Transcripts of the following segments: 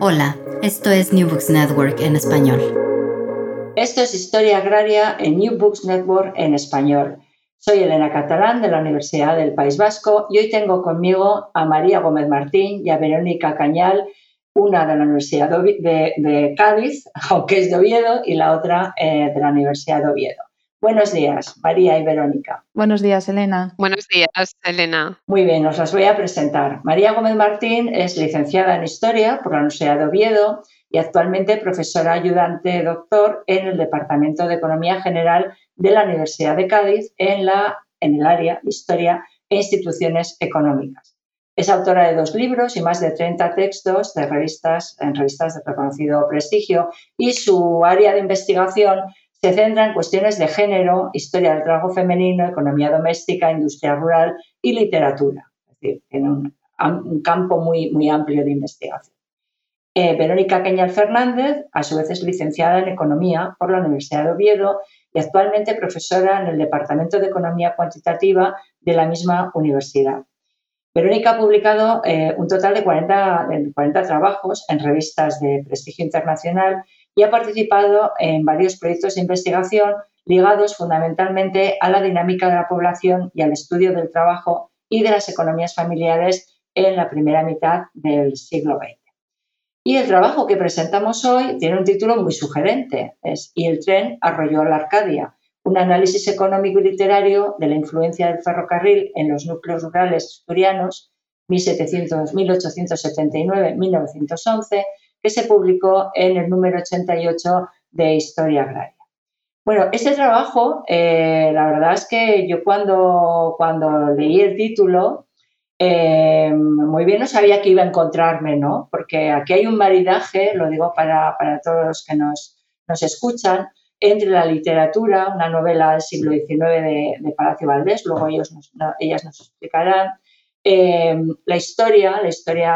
Hola, esto es New Books Network en español. Esto es Historia Agraria en New Books Network en español. Soy Elena Catalán de la Universidad del País Vasco y hoy tengo conmigo a María Gómez Martín y a Verónica Cañal, una de la Universidad de, Cádiz, aunque es de Oviedo, y la otra eh, de la Universidad de Oviedo. Buenos días, María y Verónica. Buenos días, Elena. Buenos días, Elena. Muy bien, os las voy a presentar. María Gómez Martín es licenciada en Historia por la Universidad de Oviedo y actualmente profesora ayudante doctor en el Departamento de Economía General de la Universidad de Cádiz en, la, en el área de Historia e Instituciones Económicas. Es autora de dos libros y más de 30 textos de revistas, en revistas de reconocido prestigio y su área de investigación se centra en cuestiones de género, historia del trabajo femenino, economía doméstica, industria rural y literatura. Es decir, tiene un, campo muy, muy amplio de investigación. Eh, Verónica Cañal Fernández, a su vez, es licenciada en Economía por la Universidad de Oviedo y actualmente profesora en el Departamento de Economía Cuantitativa de la misma universidad. Verónica ha publicado eh, un total de 40, de 40 trabajos en revistas de prestigio internacional y ha participado en varios proyectos de investigación ligados fundamentalmente a la dinámica de la población y al estudio del trabajo y de las economías familiares en la primera mitad del siglo XX. Y el trabajo que presentamos hoy tiene un título muy sugerente, es Y el tren arrolló la Arcadia, un análisis económico y literario de la influencia del ferrocarril en los núcleos rurales asturianos 1879-1911 que se publicó en el número 88 de Historia Agraria. Bueno, este trabajo, eh, la verdad es que yo cuando, cuando leí el título, eh, muy bien no sabía que iba a encontrarme, ¿no? Porque aquí hay un maridaje, lo digo para, todos los que nos, escuchan, entre la literatura, una novela del siglo XIX de, Palacio Valdés, luego ellos ellas nos explicarán, eh, la historia, la historia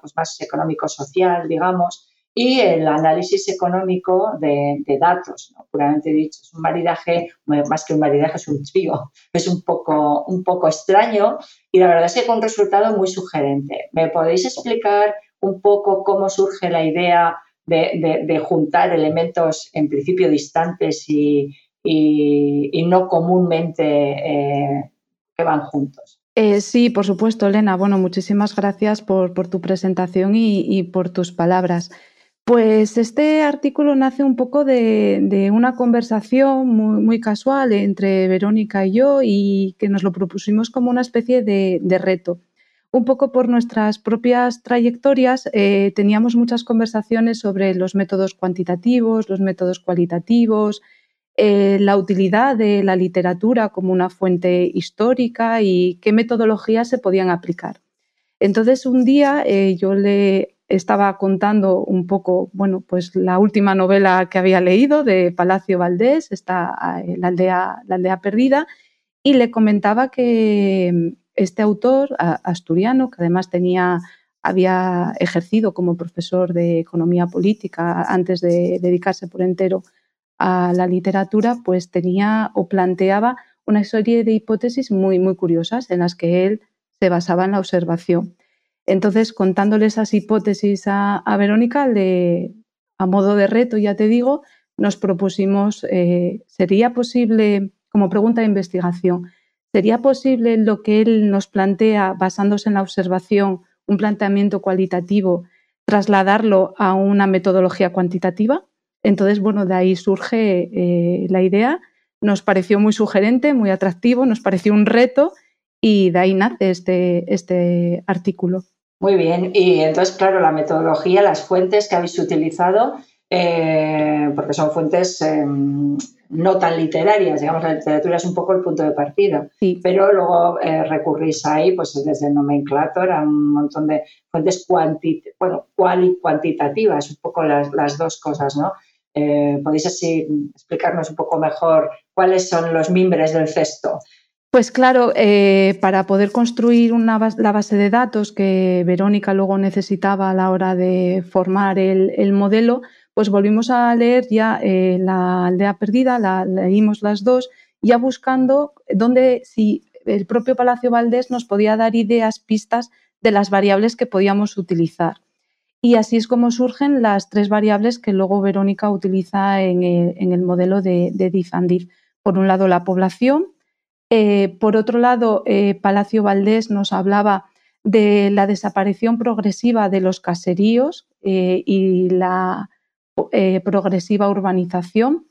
pues, más económico-social, digamos, y el análisis económico de, datos, puramente dicho. Es un maridaje, más que un maridaje, es un trío, es un poco, un poco extraño y la verdad es que con un resultado muy sugerente. ¿Me podéis explicar un poco cómo surge la idea de, juntar elementos en principio distantes y, no comúnmente eh, que van juntos? Eh, sí, por supuesto, Elena. Bueno, muchísimas gracias por, tu presentación y, por tus palabras. Pues este artículo nace un poco de, una conversación muy, casual entre Verónica y yo y que nos lo propusimos como una especie de, reto. Un poco por nuestras propias trayectorias eh, teníamos muchas conversaciones sobre los métodos cuantitativos, los métodos cualitativos, eh, la utilidad de la literatura como una fuente histórica y qué metodologías se podían aplicar. Entonces, un día eh, yo le estaba contando un poco, bueno, pues la última novela que había leído de Palacio Valdés, está eh, la, aldea, la aldea perdida, y le comentaba que este autor asturiano, que además tenía había ejercido como profesor de economía política antes de dedicarse por entero a la literatura, pues tenía o planteaba una serie de hipótesis muy, muy curiosas en las que él se basaba en la observación. Entonces, contándole esas hipótesis a, Verónica, a modo de reto, ya te digo, nos propusimos, eh, ¿sería posible, como pregunta de investigación, ¿sería posible lo que él nos plantea basándose en la observación, un planteamiento cualitativo, trasladarlo a una metodología cuantitativa? Entonces, bueno, de ahí surge eh, la idea, nos pareció muy sugerente, muy atractivo, nos pareció un reto y de ahí nace este, este artículo. Muy bien, y entonces, claro, la metodología, las fuentes que habéis utilizado, eh, porque son fuentes em, no tan literarias, digamos, la literatura es un poco el punto de partida, pero luego eh, recurrís ahí, pues desde el nomenclator a un montón de fuentes bueno, cual y cuantitativas, un poco las, las dos cosas, ¿no? Eh, ¿Podéis así explicarnos un poco mejor cuáles son los mimbres del cesto? Pues claro, eh, para poder construir una la base de datos que Verónica luego necesitaba a la hora de formar el, modelo, pues volvimos a leer ya eh, la aldea perdida, la leímos las dos, ya buscando dónde si el propio Palacio Valdés nos podía dar ideas, pistas de las variables que podíamos utilizar. Y así es como surgen las tres variables que luego Verónica utiliza en el, modelo de, de Por un lado, la población. Eh, por otro lado, eh, Palacio Valdés nos hablaba de la desaparición progresiva de los caseríos eh, y la progresiva urbanización.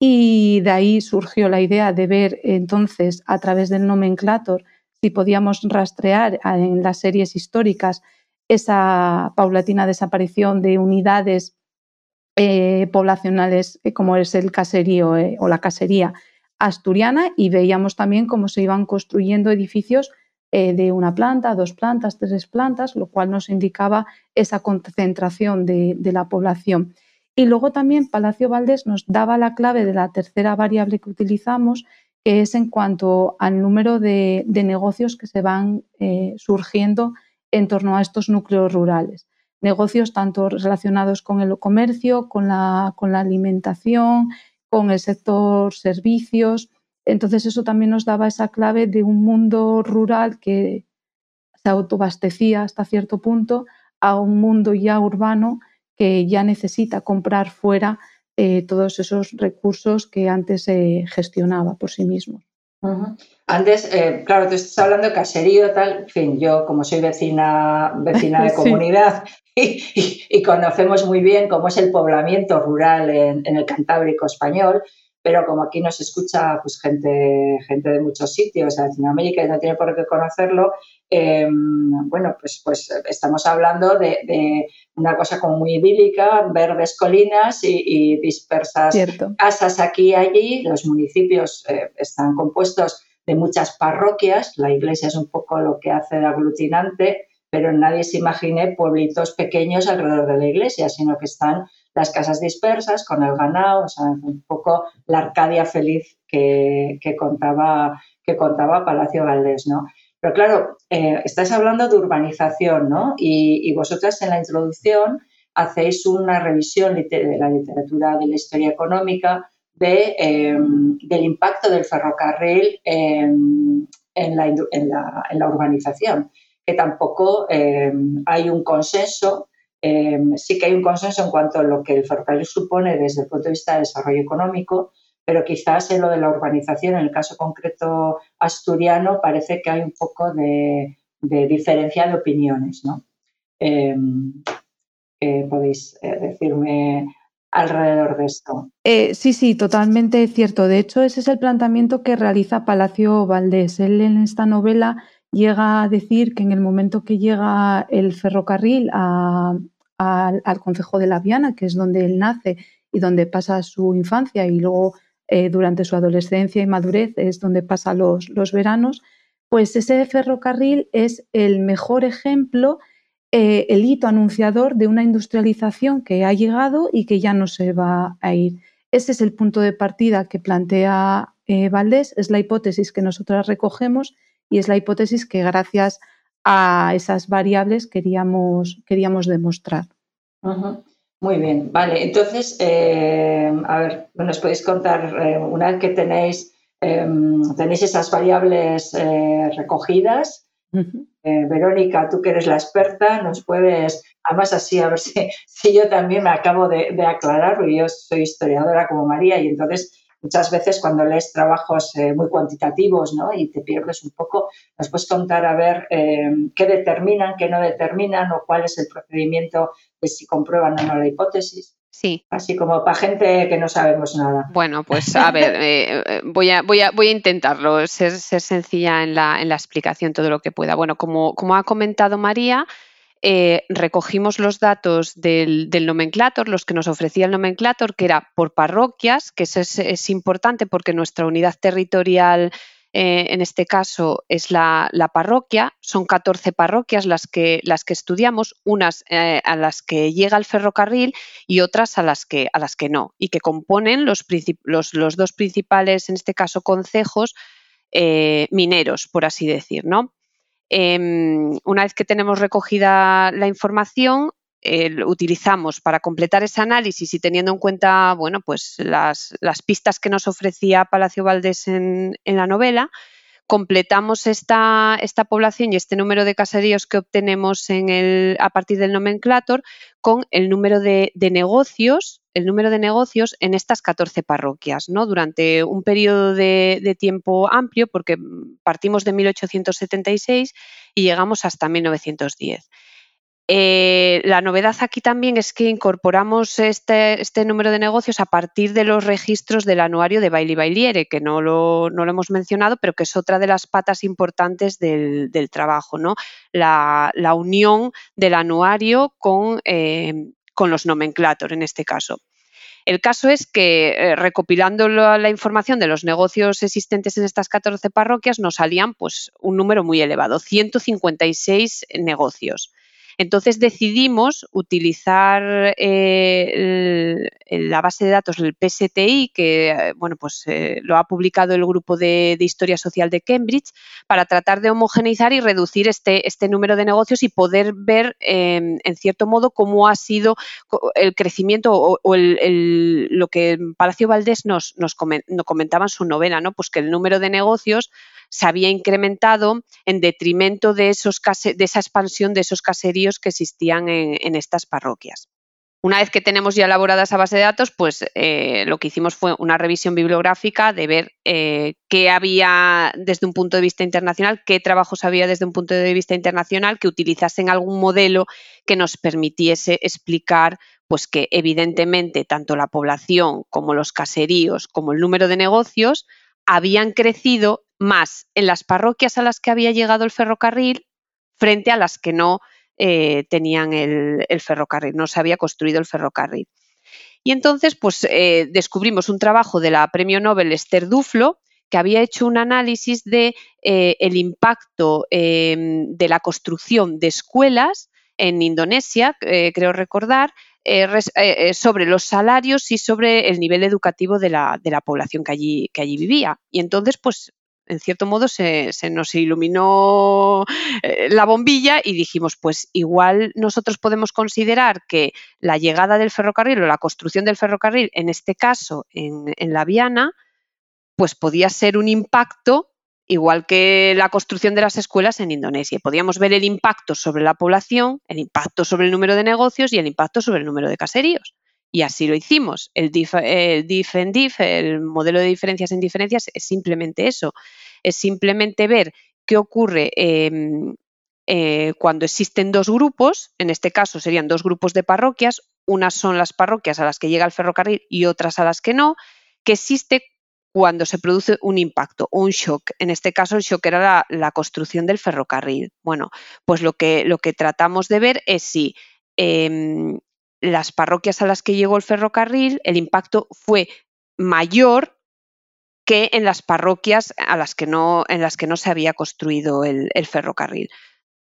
Y de ahí surgió la idea de ver entonces a través del nomenclator si podíamos rastrear en las series históricas esa paulatina desaparición de unidades eh, poblacionales eh, como es el caserío eh, o la casería asturiana y veíamos también cómo se iban construyendo edificios de una planta, dos plantas, tres plantas, lo cual nos indicaba esa concentración de, la población. Y luego también Palacio Valdés nos daba la clave de la tercera variable que utilizamos, que es en cuanto al número de, negocios que se van surgiendo en torno a estos núcleos rurales. Negocios tanto relacionados con el comercio, con la, con la alimentación, con el sector servicios. Entonces eso también nos daba esa clave de un mundo rural que se autobastecía hasta cierto punto a un mundo ya urbano que ya necesita comprar fuera eh, todos esos recursos que antes se gestionaba por sí mismo. Antes, eh, claro, tú estás hablando de caserío, tal, en fin, yo como soy vecina, vecina de comunidad y, conocemos muy bien cómo es el poblamiento rural en, el Cantábrico español, pero como aquí nos escucha pues, gente, gente de muchos sitios de Latinoamérica y no tiene por qué conocerlo, em, bueno, pues, pues estamos hablando de, una cosa como muy idílica, verdes colinas y, dispersas casas aquí y allí. Los municipios eh, están compuestos de muchas parroquias, la iglesia es un poco lo que hace de aglutinante, pero nadie se imagine pueblitos pequeños alrededor de la iglesia, sino que están las casas dispersas con el ganado, o sea, un poco la Arcadia feliz que, contaba, que contaba Palacio Valdés, ¿no? Pero claro, eh, estáis hablando de urbanización, ¿no? Y, vosotras en la introducción hacéis una revisión de la literatura de la historia económica de, em, del impacto del ferrocarril en, la, urbanización, que tampoco em, hay un consenso Em, sí que hay un consenso en cuanto a lo que el ferrocarril supone desde el punto de vista de desarrollo económico, pero quizás en lo de la urbanización, en el caso concreto asturiano, parece que hay un poco de, diferencia de opiniones. ¿no? Em, ¿Podéis eh, decirme alrededor de esto? Eh, sí, sí, totalmente cierto. De hecho, ese es el planteamiento que realiza Palacio Valdés. Él en esta novela llega a decir que en el momento que llega el ferrocarril a, al, Concejo de la Viana, que es donde él nace y donde pasa su infancia y luego eh, durante su adolescencia y madurez es donde pasa los, veranos, pues ese ferrocarril es el mejor ejemplo, eh, el hito anunciador de una industrialización que ha llegado y que ya no se va a ir. Ese es el punto de partida que plantea eh, Valdés, es la hipótesis que nosotras recogemos y es la hipótesis que gracias a esas variables queríamos, queríamos demostrar. Muy bien, vale. Entonces, eh, a ver, nos podéis contar, eh, una vez que tenéis, em, tenéis esas variables eh, recogidas, Verónica, tú que eres la experta, nos puedes, además así, a ver si, si yo también me acabo de, de aclarar, porque yo soy historiadora como María y entonces muchas veces cuando lees trabajos eh, muy cuantitativos ¿no? y te pierdes un poco, nos puedes contar a ver eh, qué determinan, qué no determinan o cuál es el procedimiento de si comprueban o no la hipótesis. Sí. Así como para gente que no sabemos nada. Bueno, pues a ver, eh, voy, a, voy, a, voy, a, intentarlo, ser, ser sencilla en la, en la, explicación todo lo que pueda. Bueno, como, como ha comentado María, eh, recogimos los datos del, del, nomenclator, los que nos ofrecía el nomenclator, que era por parroquias, que eso es, importante porque nuestra unidad territorial, eh, en este caso, es la, parroquia. Son 14 parroquias las que, las que estudiamos, unas eh, a las que llega el ferrocarril y otras a las que, a las que no, y que componen los, los, dos principales, en este caso, concejos mineros, por así decir, ¿no? Eh, una vez que tenemos recogida la información, eh, utilizamos para completar ese análisis y teniendo en cuenta bueno, pues las, las pistas que nos ofrecía Palacio Valdés en, en la novela, completamos esta, esta, población y este número de caseríos que obtenemos en el, a partir del nomenclator con el número de, negocios, el número de negocios en estas 14 parroquias, ¿no? Durante un periodo de, de tiempo amplio, porque partimos de 1876 y llegamos hasta 1910. Eh, la novedad aquí también es que incorporamos este, este, número de negocios a partir de los registros del anuario de Bailey Bailiere, que no lo, hemos mencionado, pero que es otra de las patas importantes del, trabajo, ¿no? La, unión del anuario con, eh, con los nomenclator en este caso. El caso es que eh, recopilando la, la, información de los negocios existentes en estas 14 parroquias nos salían pues, un número muy elevado, 156 negocios. Entonces decidimos utilizar eh, la base de datos del PSTI, que bueno, pues, eh, lo ha publicado el grupo de, Historia Social de Cambridge, para tratar de homogeneizar y reducir este, este número de negocios y poder ver, eh, en cierto modo, cómo ha sido el crecimiento o, lo que Palacio Valdés nos, nos comentaba en su novela, ¿no? pues que el número de negocios se había incrementado en detrimento de, esos de esa expansión de esos caseríos que existían en, estas parroquias. Una vez que tenemos ya elaborada esa base de datos, pues eh, lo que hicimos fue una revisión bibliográfica de ver eh, qué había desde un punto de vista internacional, qué trabajos había desde un punto de vista internacional que utilizasen algún modelo que nos permitiese explicar pues que evidentemente tanto la población como los caseríos como el número de negocios habían crecido más en las parroquias a las que había llegado el ferrocarril frente a las que no eh, tenían el, ferrocarril, no se había construido el ferrocarril. Y entonces, pues eh, descubrimos un trabajo de la premio Nobel Esther Duflo, que había hecho un análisis de eh, el impacto eh, de la construcción de escuelas en Indonesia, creo recordar, sobre los salarios y sobre el nivel educativo de la, de la población que allí, que allí, vivía. Y entonces, pues en cierto modo se, nos iluminó eh, la bombilla y dijimos, pues igual nosotros podemos considerar que la llegada del ferrocarril o la construcción del ferrocarril, en este caso en, en la Viana, pues podía ser un impacto igual que la construcción de las escuelas en Indonesia. Podíamos ver el impacto sobre la población, el impacto sobre el número de negocios y el impacto sobre el número de caseríos. Y así lo hicimos. El DIF, el el modelo de diferencias en diferencias, es simplemente eso. Es simplemente ver qué ocurre eh, eh, cuando existen dos grupos, en este caso serían dos grupos de parroquias, unas son las parroquias a las que llega el ferrocarril y otras a las que no, que existe cuando se produce un impacto un shock. En este caso, el shock era la, construcción del ferrocarril. Bueno, pues lo que, lo que tratamos de ver es si eh, las parroquias a las que llegó el ferrocarril, el impacto fue mayor que en las parroquias a las que no, en las que no se había construido el, ferrocarril,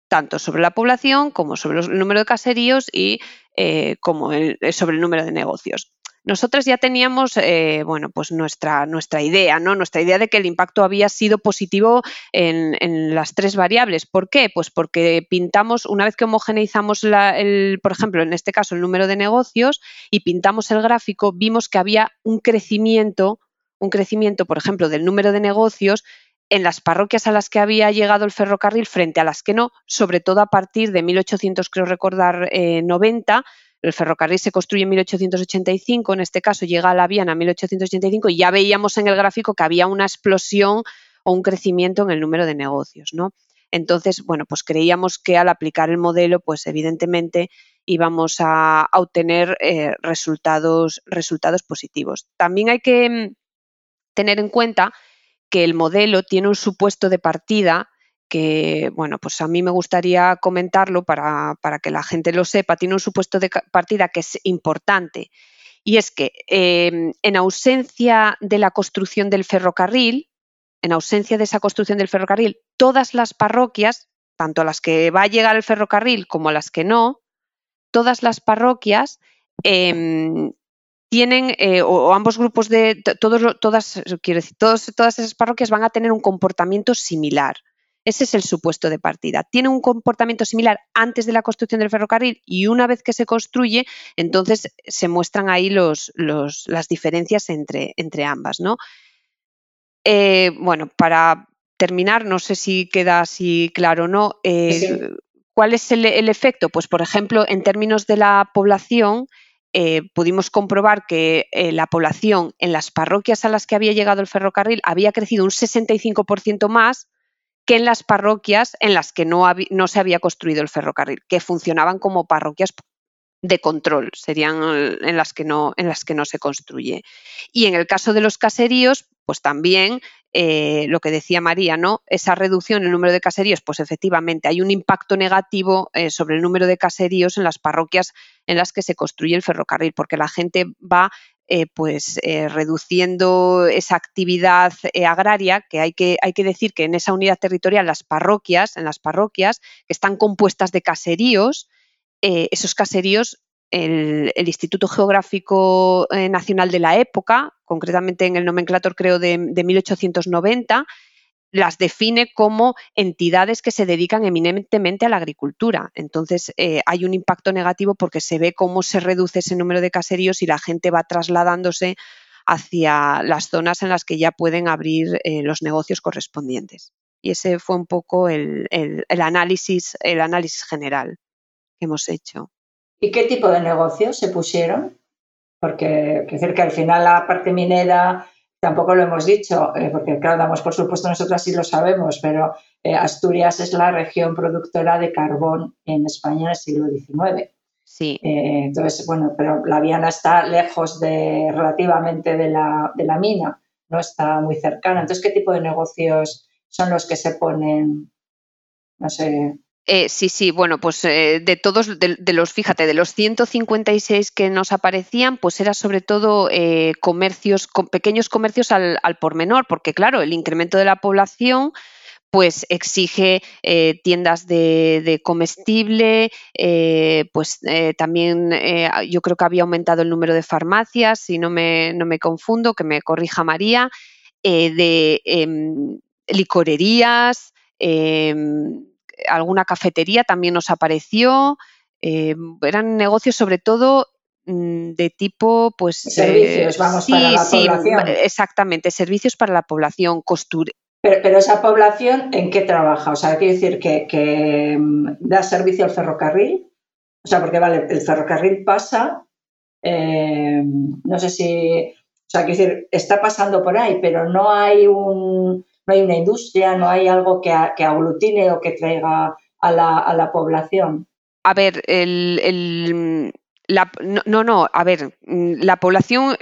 tanto sobre la población como sobre el número de caseríos y eh, como el, sobre el número de negocios. Nosotras ya teníamos, eh, bueno, pues nuestra, nuestra idea, ¿no? Nuestra idea de que el impacto había sido positivo en, las tres variables. ¿Por qué? Pues porque pintamos, una vez que homogeneizamos, por ejemplo, en este caso, el número de negocios y pintamos el gráfico, vimos que había un crecimiento, un crecimiento, por ejemplo, del número de negocios en las parroquias a las que había llegado el ferrocarril frente a las que no, sobre todo a partir de 1800, creo recordar, 90, el ferrocarril se construye en 1885, en este caso llega a la Viana en 1885 y ya veíamos en el gráfico que había una explosión o un crecimiento en el número de negocios, ¿no? Entonces, bueno, pues creíamos que al aplicar el modelo, pues evidentemente íbamos a, obtener eh, resultados, resultados positivos. También hay que mm, tener en cuenta que el modelo tiene un supuesto de partida que, bueno, pues a mí me gustaría comentarlo para, que la gente lo sepa, tiene un supuesto de partida que es importante. Y es que em, en ausencia de la construcción del ferrocarril, en ausencia de esa construcción del ferrocarril, todas las parroquias, tanto las que va a llegar el ferrocarril como las que no, todas las parroquias em, tienen, eh, o, ambos grupos de, todos, todas, quiero decir, todas esas parroquias van a tener un comportamiento similar. Ese es el supuesto de partida. Tiene un comportamiento similar antes de la construcción del ferrocarril y una vez que se construye, entonces se muestran ahí los, las diferencias entre, entre ambas. ¿no? Eh, bueno, para terminar, no sé si queda así claro o no. Eh, ¿Cuál es el, efecto? Pues, por ejemplo, en términos de la población, eh, pudimos comprobar que la población en las parroquias a las que había llegado el ferrocarril había crecido un 65% más que en las parroquias en las que no, no se había construido el ferrocarril, que funcionaban como parroquias de control, serían en las que no, en las que no se construye. Y en el caso de los caseríos, pues también eh, lo que decía María, ¿no? Esa reducción en el número de caseríos, pues efectivamente hay un impacto negativo eh, sobre el número de caseríos en las parroquias en las que se construye el ferrocarril, porque la gente va eh, pues eh, reduciendo esa actividad eh, agraria, que hay, que hay que decir que en esa unidad territorial las parroquias, en las parroquias que están compuestas de caseríos, esos caseríos el, Instituto Geográfico Nacional de la época, concretamente en el nomenclator creo de, de 1890, las define como entidades que se dedican eminentemente a la agricultura. Entonces, eh, hay un impacto negativo porque se ve cómo se reduce ese número de caseríos y la gente va trasladándose hacia las zonas en las que ya pueden abrir eh, los negocios correspondientes. Y ese fue un poco el, análisis, el análisis general que hemos hecho. ¿Y qué tipo de negocios se pusieron? Porque, al final la parte minera Tampoco lo hemos dicho, eh, porque claro, damos por supuesto nosotros sí lo sabemos, pero eh, Asturias es la región productora de carbón en España en el siglo XIX. Sí. Eh, entonces, bueno, pero la Viana está lejos de relativamente de la, de la mina, no está muy cercana. Entonces, ¿qué tipo de negocios son los que se ponen, no sé, eh, sí, sí, bueno, pues eh, de todos, de, los, fíjate, de los 156 que nos aparecían, pues era sobre todo eh, comercios, pequeños comercios al, por menor, porque claro, el incremento de la población pues exige tiendas de, comestible, pues también yo creo que había aumentado el número de farmacias, si no me, no me confundo, que me corrija María, de em, licorerías, em, alguna cafetería también nos apareció. Eh, eran negocios sobre todo mm, de tipo, pues... Servicios, eh, vamos, para la sí, población. Exactamente, servicios para la población, costura. Pero, esa población, ¿en qué trabaja? O sea, quiere decir que, mm, da servicio al ferrocarril. O sea, porque vale, el ferrocarril pasa, eh, no sé si, o sea, quiere decir, está pasando por ahí, pero no hay un, no hay una industria, no hay algo que, aglutine o que traiga a la, población. A ver, el, no, no, a ver, la población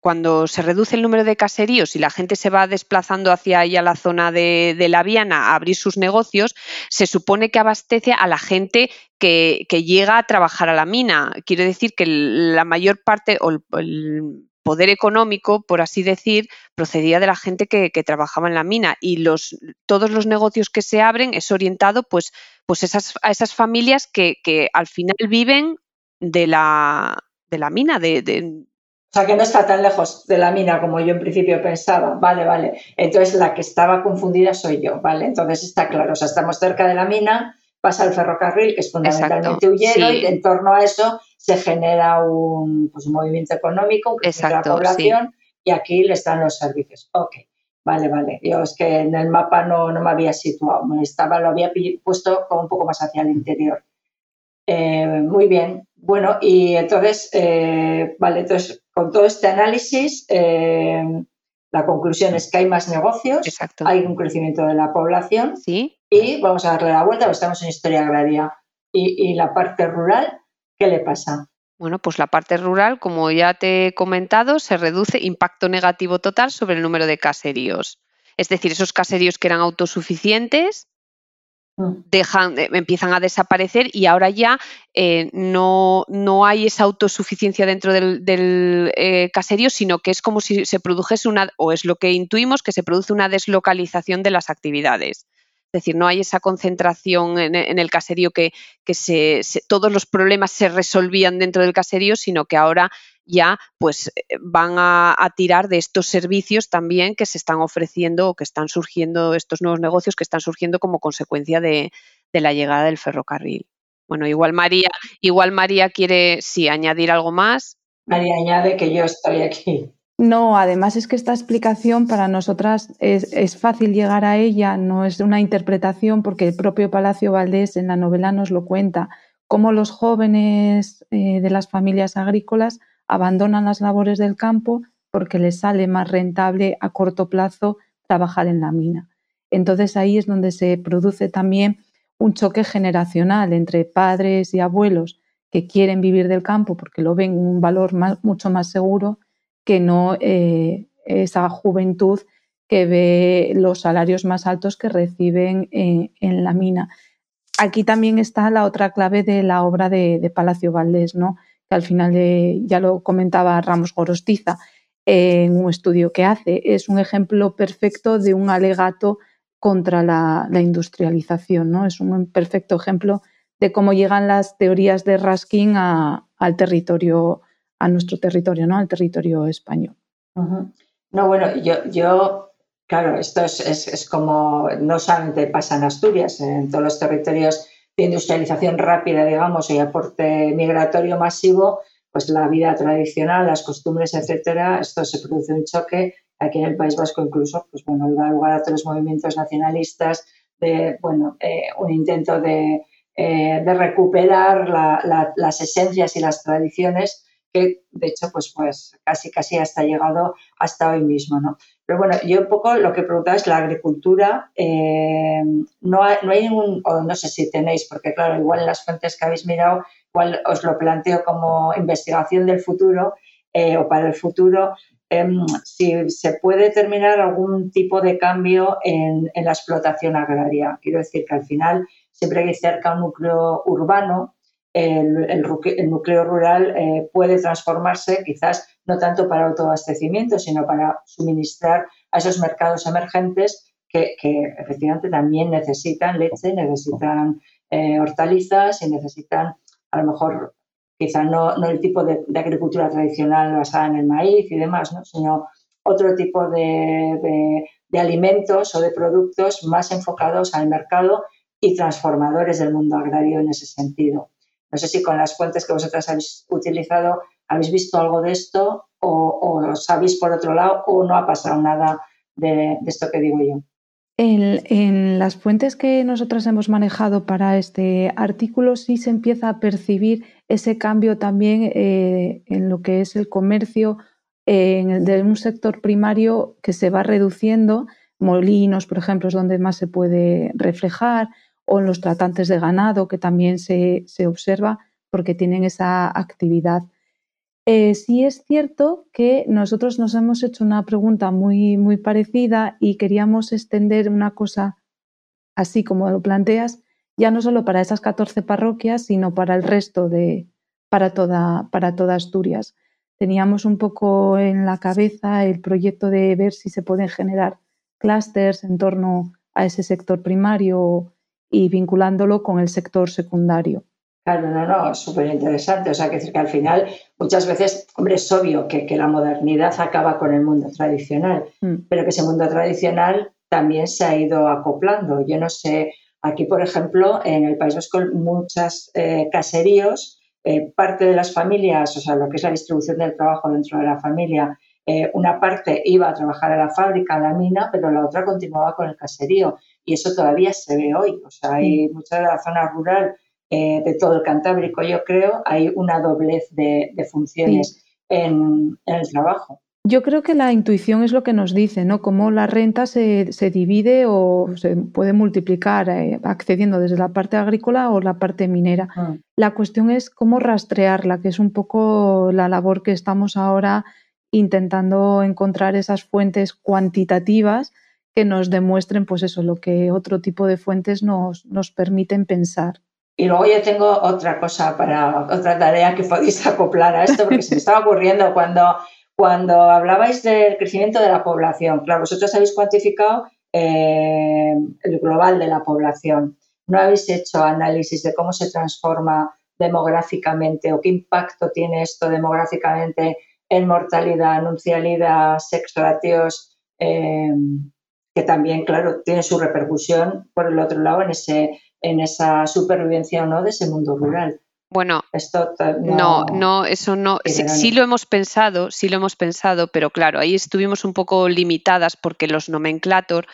cuando se reduce el número de caseríos y la gente se va desplazando hacia allá la zona de, la Viana a abrir sus negocios, se supone que abastece a la gente que, llega a trabajar a la mina. Quiero decir que la mayor parte o el, poder económico, por así decir, procedía de la gente que, trabajaba en la mina y los, todos los negocios que se abren es orientado pues, pues esas, a esas familias que, al final viven de la, de la mina, de, O sea, que no está tan lejos de la mina como yo en principio pensaba. Vale, vale. Entonces, la que estaba confundida soy yo, ¿vale? Entonces está claro. O sea, estamos cerca de la mina, pasa el ferrocarril, que es fundamentalmente huyero, y en torno a eso se genera un, pues, movimiento económico, un de la población, y aquí le están los servicios. Ok. Vale, vale. Yo es que en el mapa no, no me había situado, me estaba, lo había puesto como un poco más hacia el interior. Eh, muy bien. Bueno, y entonces, eh, vale, entonces con todo este análisis, eh, la conclusión es que hay más negocios, hay un crecimiento de la población ¿Sí? Y vamos a darle la vuelta, estamos en historia agraria. Y, y la parte rural, ¿qué le pasa? Bueno, pues la parte rural, como ya te he comentado, se reduce impacto negativo total sobre el número de caseríos. Es decir, esos caseríos que eran autosuficientes mm. dejan, eh, empiezan a desaparecer y ahora ya eh, no, no, hay esa autosuficiencia dentro del, eh, caserío, sino que es como si se produjese una, o es lo que intuimos, que se produce una deslocalización de las actividades. Es decir, no hay esa concentración en, el caserío que, se, todos los problemas se resolvían dentro del caserío, sino que ahora ya pues eh, van a, tirar de estos servicios también que se están ofreciendo o que están surgiendo, estos nuevos negocios que están surgiendo como consecuencia de, la llegada del ferrocarril. Bueno, igual María, igual María quiere sí añadir algo más. María añade que yo estoy aquí. No, además es que esta explicación para nosotras es, fácil llegar a ella, no es una interpretación porque el propio Palacio Valdés en la novela nos lo cuenta, cómo los jóvenes eh, de las familias agrícolas abandonan las labores del campo porque les sale más rentable a corto plazo trabajar en la mina. Entonces ahí es donde se produce también un choque generacional entre padres y abuelos que quieren vivir del campo porque lo ven un valor mucho más seguro que no eh, esa juventud que ve los salarios más altos que reciben en, la mina. Aquí también está la otra clave de la obra de, Palacio Valdés, ¿no? que al final ya lo comentaba Ramos Gorostiza en un estudio que hace. Es un ejemplo perfecto de un alegato contra la, industrialización. ¿no? Es un perfecto ejemplo de cómo llegan las teorías de Raskin al territorio a nuestro territorio, ¿no? Al territorio español. No, bueno, yo, yo claro, esto es, es, como, no solamente pasa en Asturias, en todos los territorios de industrialización rápida, digamos, y aporte migratorio masivo, pues la vida tradicional, las costumbres, etcétera, esto se produce un choque. Aquí en el País Vasco incluso, pues bueno, da lugar a todos los movimientos nacionalistas, de, bueno, eh, un intento de, eh, de recuperar las esencias y las tradiciones que de hecho pues, pues casi casi hasta llegado hasta hoy mismo. ¿no? Pero bueno, yo un poco lo que preguntaba es la agricultura. Eh, no, hay, no hay ningún, o no sé si tenéis, porque claro, igual en las fuentes que habéis mirado, igual os lo planteo como investigación del futuro eh, o para el futuro, em, si se puede determinar algún tipo de cambio en, la explotación agraria. Quiero decir que al final siempre hay cerca un núcleo urbano el, núcleo rural eh, puede transformarse quizás no tanto para autoabastecimiento, sino para suministrar a esos mercados emergentes que, efectivamente también necesitan leche, necesitan eh, hortalizas y necesitan a lo mejor quizá no, el tipo de, agricultura tradicional basada en el maíz y demás, sino otro tipo de alimentos o de productos más enfocados al mercado y transformadores del mundo agrario en ese sentido. No sé si con las fuentes que vosotras habéis utilizado habéis visto algo de esto o, sabéis por otro lado o no ha pasado nada de, esto que digo yo. En, las fuentes que nosotras hemos manejado para este artículo sí se empieza a percibir ese cambio también eh, en lo que es el comercio de un sector primario que se va reduciendo. Molinos, por ejemplo, es donde más se puede reflejar o en los tratantes de ganado, que también se, observa porque tienen esa actividad. Eh, sí es cierto que nosotros nos hemos hecho una pregunta muy, muy parecida y queríamos extender una cosa así como lo planteas, ya no solo para esas 14 parroquias, sino para el resto de, para toda, para toda Asturias. Teníamos un poco en la cabeza el proyecto de ver si se pueden generar clústeres en torno a ese sector primario y vinculándolo con el sector secundario. Claro, no, no, súper interesante. O sea, que, que al final muchas veces, hombre, es obvio que, la modernidad acaba con el mundo tradicional, mm. pero que ese mundo tradicional también se ha ido acoplando. Yo no sé, aquí, por ejemplo, en el País Vasco, muchos eh, caseríos, eh, parte de las familias, o sea, lo que es la distribución del trabajo dentro de la familia, eh, una parte iba a trabajar a la fábrica, a la mina, pero la otra continuaba con el caserío. Y eso todavía se ve hoy. O sea, hay mucha de la zona rural eh, de todo el Cantábrico, yo creo, hay una doblez de, funciones en, el trabajo. Yo creo que la intuición es lo que nos dice, ¿no? Cómo la renta se, divide o se puede multiplicar eh, accediendo desde la parte agrícola o la parte minera. Ah. La cuestión es cómo rastrearla, que es un poco la labor que estamos ahora intentando encontrar esas fuentes cuantitativas que nos demuestren, pues eso, lo que otro tipo de fuentes nos, nos permiten pensar. Y luego yo tengo otra cosa para, otra tarea que podéis acoplar a esto, porque se me estaba ocurriendo cuando, cuando hablabais del crecimiento de la población. Claro, vosotros habéis cuantificado eh, el global de la población. No habéis hecho análisis de cómo se transforma demográficamente o qué impacto tiene esto demográficamente en mortalidad, anuncialidad, sexo ratios, eh, que también, claro, tiene su repercusión por el otro lado en ese en esa supervivencia o no de ese mundo rural. Bueno, Esto no, no, eso no. Sí, lo hemos pensado, sí lo hemos pensado, pero claro, ahí estuvimos un poco limitadas porque los nomenclator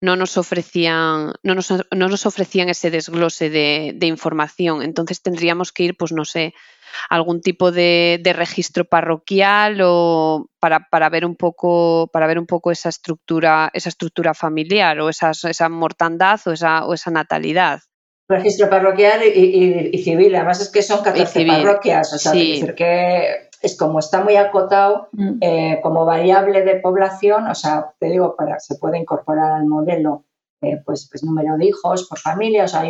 no nos ofrecían, no nos, no nos ofrecían ese desglose de, de, información. Entonces tendríamos que ir, pues no sé, algún tipo de, registro parroquial o para, para, ver un poco para ver un poco esa estructura esa estructura familiar o esa, esa mortandad o esa, o esa natalidad registro parroquial y, civil. Además es que son 14 parroquias, o sea, decir que es como está muy acotado mm. eh, como variable de población, o sea, te digo, para se puede incorporar al modelo eh, pues, pues número de hijos por familia, o sea,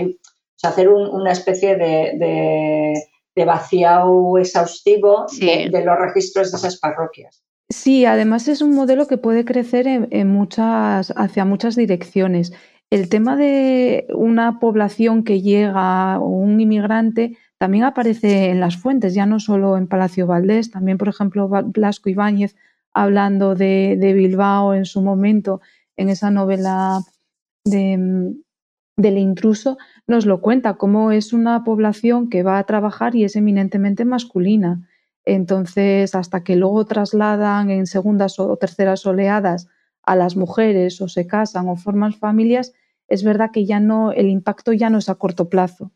hacer una especie de, de, vaciado exhaustivo de, los registros de esas parroquias. Sí, además es un modelo que puede crecer en muchas, hacia muchas direcciones. El tema de una población que llega o un inmigrante también aparece en las fuentes, ya no solo en Palacio Valdés, también, por ejemplo, Blasco Ibáñez hablando de, Bilbao en su momento, en esa novela de, del intruso, nos lo cuenta, cómo es una población que va a trabajar y es eminentemente masculina. Entonces, hasta que luego trasladan en segundas o terceras oleadas a las mujeres o se casan o forman familias, es verdad que ya no, el impacto ya no es a corto plazo,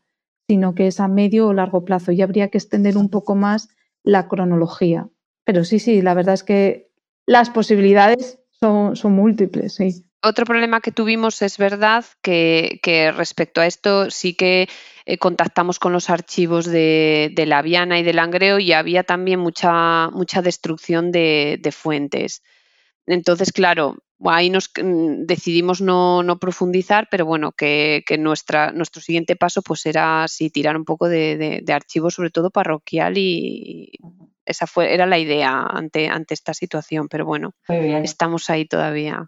sino que es a medio o largo plazo y habría que extender un poco más la cronología. Pero sí, sí, la verdad es que las posibilidades son, múltiples, sí. Otro problema que tuvimos es verdad que, respecto a esto sí que eh, contactamos con los archivos de, la Viana y del Langreo y había también mucha, mucha destrucción de fuentes. Entonces, claro, ahí nos mm, decidimos no, profundizar, pero bueno, que, nuestra, nuestro siguiente paso pues era sí tirar un poco de, de, archivo, sobre todo parroquial, y esa fue, era la idea ante, ante esta situación, pero bueno, estamos ahí todavía.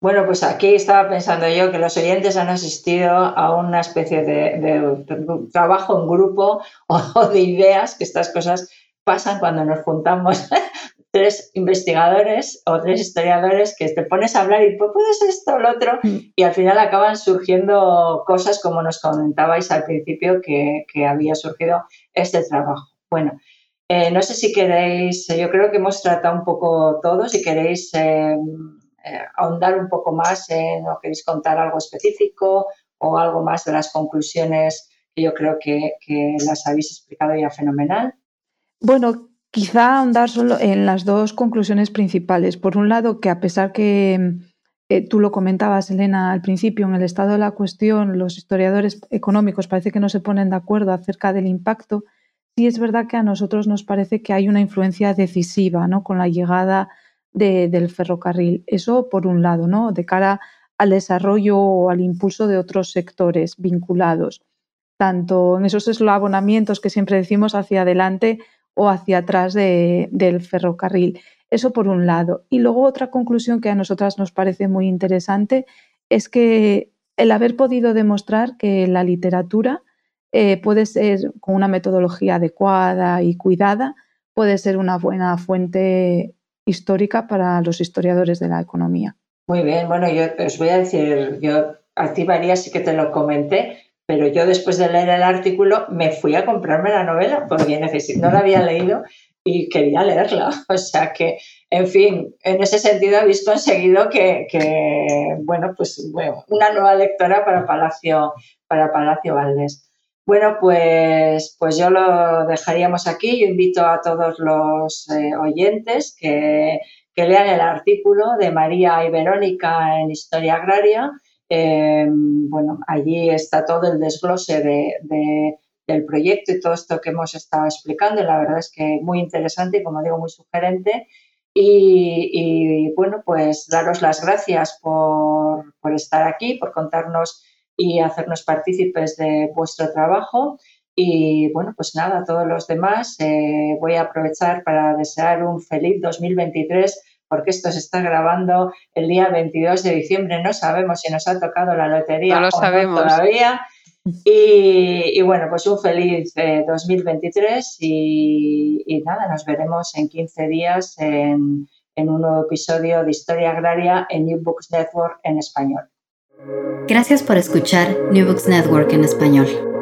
Bueno, pues aquí estaba pensando yo que los oyentes han asistido a una especie de, trabajo en grupo o de ideas, que estas cosas pasan cuando nos juntamos tres investigadores o tres historiadores que te pones a hablar y pues puedes esto o lo otro mm. y al final acaban surgiendo cosas como nos comentabais al principio que, había surgido este trabajo. Bueno, eh, no sé si queréis, yo creo que hemos tratado un poco todo, si queréis eh, eh, ahondar un poco más en o queréis contar algo específico o algo más de las conclusiones que yo creo que, que las habéis explicado ya fenomenal. Bueno, Quizá ahondar solo en las dos conclusiones principales. Por un lado, que a pesar que eh, tú lo comentabas, Elena, al principio, en el estado de la cuestión, los historiadores económicos parece que no se ponen de acuerdo acerca del impacto, sí es verdad que a nosotros nos parece que hay una influencia decisiva ¿no? con la llegada del ferrocarril. Eso por un lado, ¿no? de cara al desarrollo o al impulso de otros sectores vinculados, tanto en esos eslabonamientos que siempre decimos hacia adelante o hacia atrás del ferrocarril. Eso por un lado. Y luego otra conclusión que a nosotras nos parece muy interesante es que el haber podido demostrar que la literatura eh, puede ser con una metodología adecuada y cuidada, puede ser una buena fuente histórica para los historiadores de la economía. Muy bien, bueno, yo os voy a decir, yo a ti María sí que te lo comenté, pero yo después de leer el artículo me fui a comprarme la novela porque no la había leído y quería leerla. O sea que, en fin, en ese sentido habéis conseguido que, bueno, pues bueno, una nueva lectora para Palacio, para Palacio Valdés. Bueno, pues, pues yo lo dejaríamos aquí. Yo invito a todos los eh, oyentes que, lean el artículo de María y Verónica en Historia Agraria. Eh, bueno, allí está todo el desglose de, del proyecto y todo esto que hemos estado explicando. la verdad es que muy interesante y, como digo, muy sugerente. Y, bueno, pues daros las gracias por, por estar aquí, por contarnos y hacernos partícipes de vuestro trabajo. Y bueno, pues nada, a todos los demás eh, voy a aprovechar para desear un feliz 2023 porque esto se está grabando el día 22 de diciembre. No sabemos si nos ha tocado la lotería no lo sabemos. todavía. Y, bueno, pues un feliz 2023 eh, y, y, nada, nos veremos en 15 días en, en un nuevo episodio de Historia Agraria en New Books Network en español. Gracias por escuchar New Books Network en español.